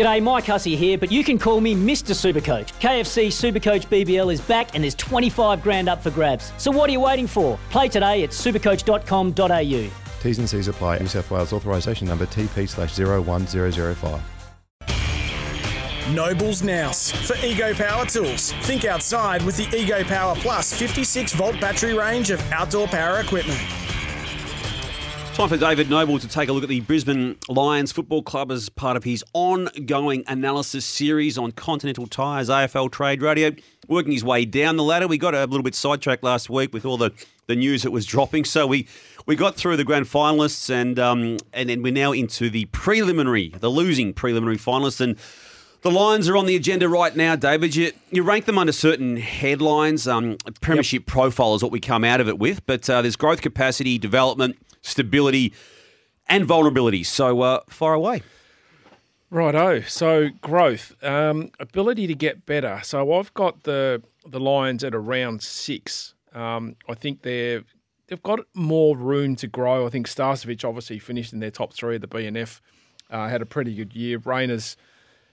G'day, Mike Hussey here, but you can call me Mr. Supercoach. KFC Supercoach BBL is back and there's 25 grand up for grabs. So what are you waiting for? Play today at supercoach.com.au. T's and C's apply. New South Wales authorisation number TP slash 01005. Nobles Nouse for Ego Power Tools. Think outside with the Ego Power Plus 56 volt battery range of outdoor power equipment. Time for David Noble to take a look at the Brisbane Lions Football Club as part of his ongoing analysis series on Continental Tires AFL Trade Radio. Working his way down the ladder, we got a little bit sidetracked last week with all the, the news that was dropping. So we, we got through the grand finalists and um, and then we're now into the preliminary, the losing preliminary finalists. And the Lions are on the agenda right now, David. You, you rank them under certain headlines. Um, premiership yep. profile is what we come out of it with, but uh, there's growth capacity, development stability, and vulnerability. So uh, far away. Righto. So growth, um, ability to get better. So I've got the the Lions at around six. Um, I think they're they've got more room to grow. I think Starcevich obviously finished in their top three of the BNF. Uh, had a pretty good year. Rayner's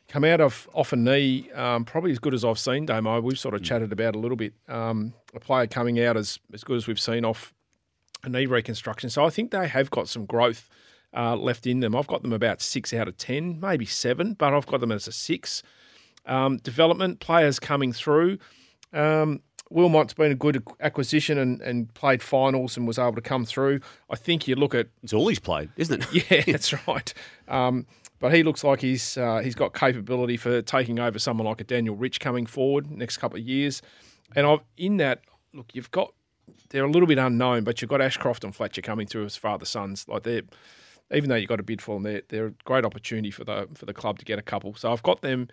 come out of off a knee, um, probably as good as I've seen. Damo, we've sort of chatted about a little bit. Um, a player coming out as as good as we've seen off a knee reconstruction. So I think they have got some growth uh, left in them. I've got them about six out of 10, maybe seven, but I've got them as a six. Um, development, players coming through. Um, Wilmot's been a good acquisition and, and played finals and was able to come through. I think you look at it's all he's played, isn't it? yeah, that's right. Um, but he looks like he's uh, he's got capability for taking over someone like a Daniel Rich coming forward next couple of years. And I've in that look, you've got they're a little bit unknown, but you've got Ashcroft and Fletcher coming through as father sons. Like they're even though you've got a bid for them, they're, they're a great opportunity for the for the club to get a couple. So I've got them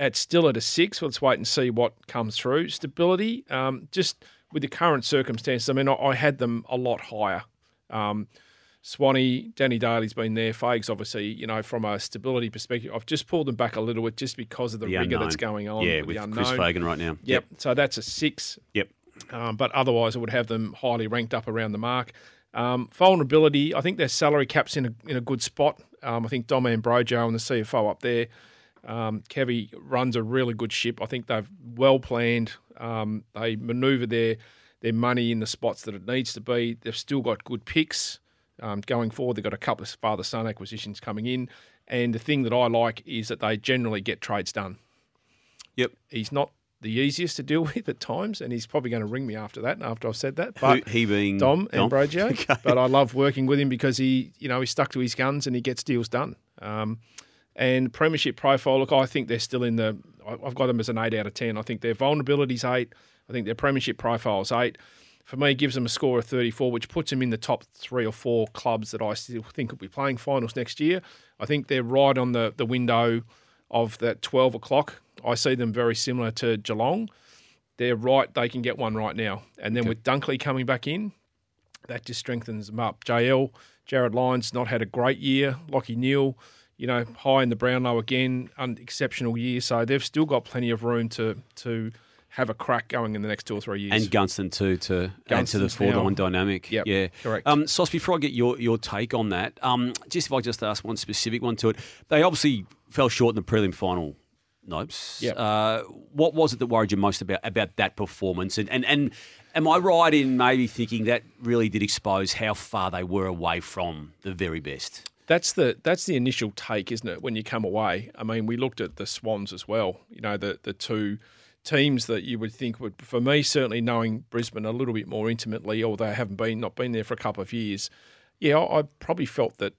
at still at a six. Let's wait and see what comes through. Stability, um, just with the current circumstances. I mean, I, I had them a lot higher. Um, Swanee, Danny Daly's been there. Fags, obviously, you know, from a stability perspective, I've just pulled them back a little bit just because of the, the rigor unknown. that's going on. Yeah, with, with Chris Fagan right now. Yep. yep. So that's a six. Yep. Um, but otherwise, I would have them highly ranked up around the mark. Um, vulnerability, I think their salary cap's in a, in a good spot. Um, I think Dom Ambrogio and the CFO up there, um, Kevy runs a really good ship. I think they've well planned. Um, they manoeuvre their their money in the spots that it needs to be. They've still got good picks um, going forward. They've got a couple of father son acquisitions coming in, and the thing that I like is that they generally get trades done. Yep, he's not the easiest to deal with at times, and he's probably going to ring me after that. After I've said that, but Who, he being Dom, Dom? Ambrogio. okay. But I love working with him because he, you know, he's stuck to his guns and he gets deals done. Um, and premiership profile, look, I think they're still in the. I've got them as an eight out of ten. I think their vulnerabilities eight. I think their premiership profile is eight. For me, gives them a score of 34, which puts them in the top three or four clubs that I still think will be playing finals next year. I think they're right on the, the window of that 12 o'clock I see them very similar to Geelong. They're right; they can get one right now. And then okay. with Dunkley coming back in, that just strengthens them up. JL Jarryd Lyons not had a great year. Lachie Neale, you know, high in the Brownlow again, an exceptional year. So they've still got plenty of room to to have a crack going in the next two or three years. And Gunston too to Gunston's add to the four line dynamic. Yep, yeah, correct. Um, Sauce, before I get your, your take on that, um, just if I just ask one specific one to it, they obviously fell short in the prelim final Nobes. Yep. Uh, what was it that worried you most about about that performance? And, and and am I right in maybe thinking that really did expose how far they were away from the very best? That's the that's the initial take, isn't it? When you come away, I mean, we looked at the Swans as well. You know, the the two teams that you would think would, for me, certainly knowing Brisbane a little bit more intimately, although I haven't been not been there for a couple of years. Yeah, I, I probably felt that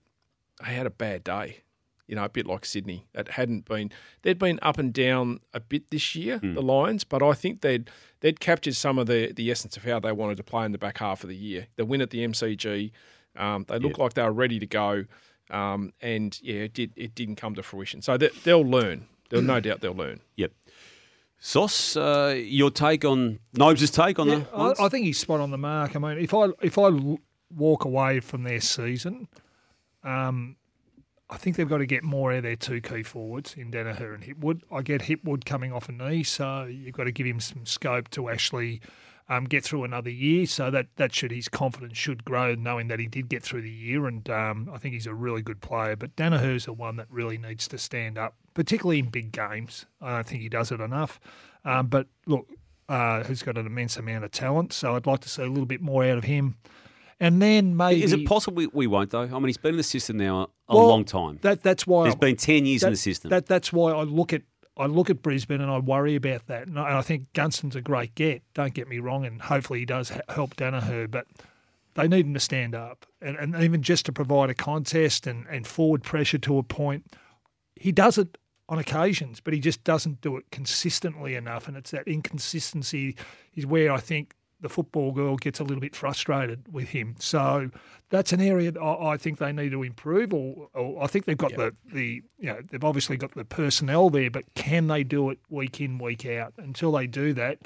they had a bad day you know, a bit like Sydney. It hadn't been they'd been up and down a bit this year, mm. the Lions, but I think they'd they'd captured some of the the essence of how they wanted to play in the back half of the year. The win at the MCG, um, they looked yep. like they were ready to go, um, and yeah, it did it didn't come to fruition. So they, will learn. There's no doubt they'll learn. Yep. Sauce, uh, your take on Nobes' take on yeah, the? I, I, think he's spot on the mark. I mean, if I if I walk away from their season, um, I think they've got to get more out of their two key forwards in Daniher and Hipwood. I get Hipwood coming off a knee, so you've got to give him some scope to actually um, get through another year. So that that should his confidence should grow, knowing that he did get through the year, and um, I think he's a really good player. But Daniher's the one that really needs to stand up, particularly in big games. I don't think he does it enough. Um, but look, uh, who's got an immense amount of talent, so I'd like to see a little bit more out of him. And then maybe Is it possible we, we won't though? I mean, he's been in the system now a Well, long time. That that's why He's I- been ten years in the system. That that's why I look at I look at Brisbane and I worry about that. And I, and I think Gunston's a great get. Don't get me wrong, and hopefully he does help Daniher, but. They need him to stand up, and, and even just to provide a contest and, and forward pressure to a point. He does it on occasions, but he just doesn't do it consistently enough. And it's that inconsistency is where I think the football girl gets a little bit frustrated with him. So that's an area that I, I think they need to improve. Or, or I think they've got the, the you know they've obviously got the personnel there, but can they do it week in week out? Until they do that,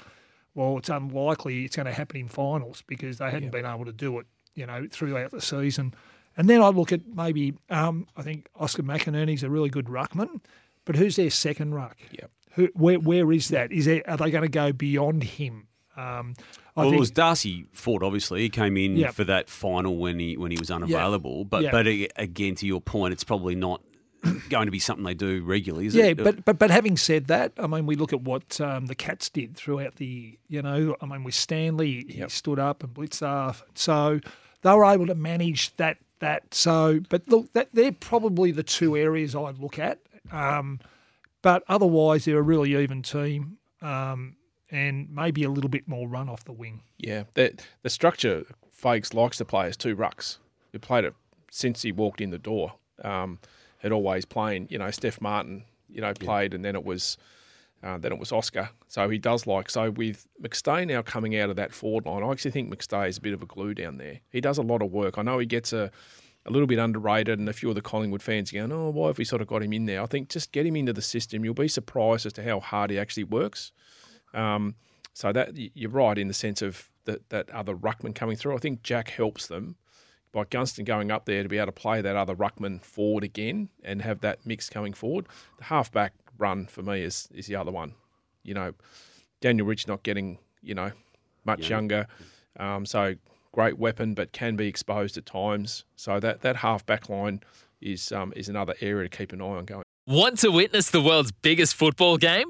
well, it's unlikely it's going to happen in finals because they hadn't been able to do it, you know, throughout the season. And then I look at maybe um, I think Oscar McInerney's a really good ruckman, but who's their second ruck? Yep. Who, where where is that? Is there, are they going to go beyond him? Um, well, think, it was Darcy Fort. Obviously, he came in Yeah. for that final when he when he was unavailable. But Yeah. but again, to your point, it's probably not going to be something they do regularly, is it? yeah, it? but, but but having said that, I mean, we look at what um, the Cats did throughout the, you know, I mean, with Stanley, he Yep. stood up and blitzed off, so they were able to manage that. That so, but look, that they're probably the two areas I'd look at. Um, but otherwise, they're a really even team, um, and maybe a little bit more run off the wing. Yeah, the the structure Fages likes to play as two rucks. He played it since he walked in the door. Um, had always playing, you know, Steph Martin, you know, played, and then it was uh, then it was Oscar. So he does like so with McStay now coming out of that forward line. I actually think McStay is a bit of a glue down there. He does a lot of work. I know he gets a a little bit underrated, and a few of the Collingwood fans are going, "Oh, why have we sort of got him in there?" I think just get him into the system. You'll be surprised as to how hard he actually works. Um, so that you're right in the sense of that that other ruckman coming through. I think Jack helps them by Gunston going up there to be able to play that other ruckman forward again and have that mix coming forward. The halfback run for me is is the other one. You know, Daniel Rich not getting you know much younger, um, so great weapon, but can be exposed at times. So that that halfback line is um, is another area to keep an eye on going. Want to witness the world's biggest football game?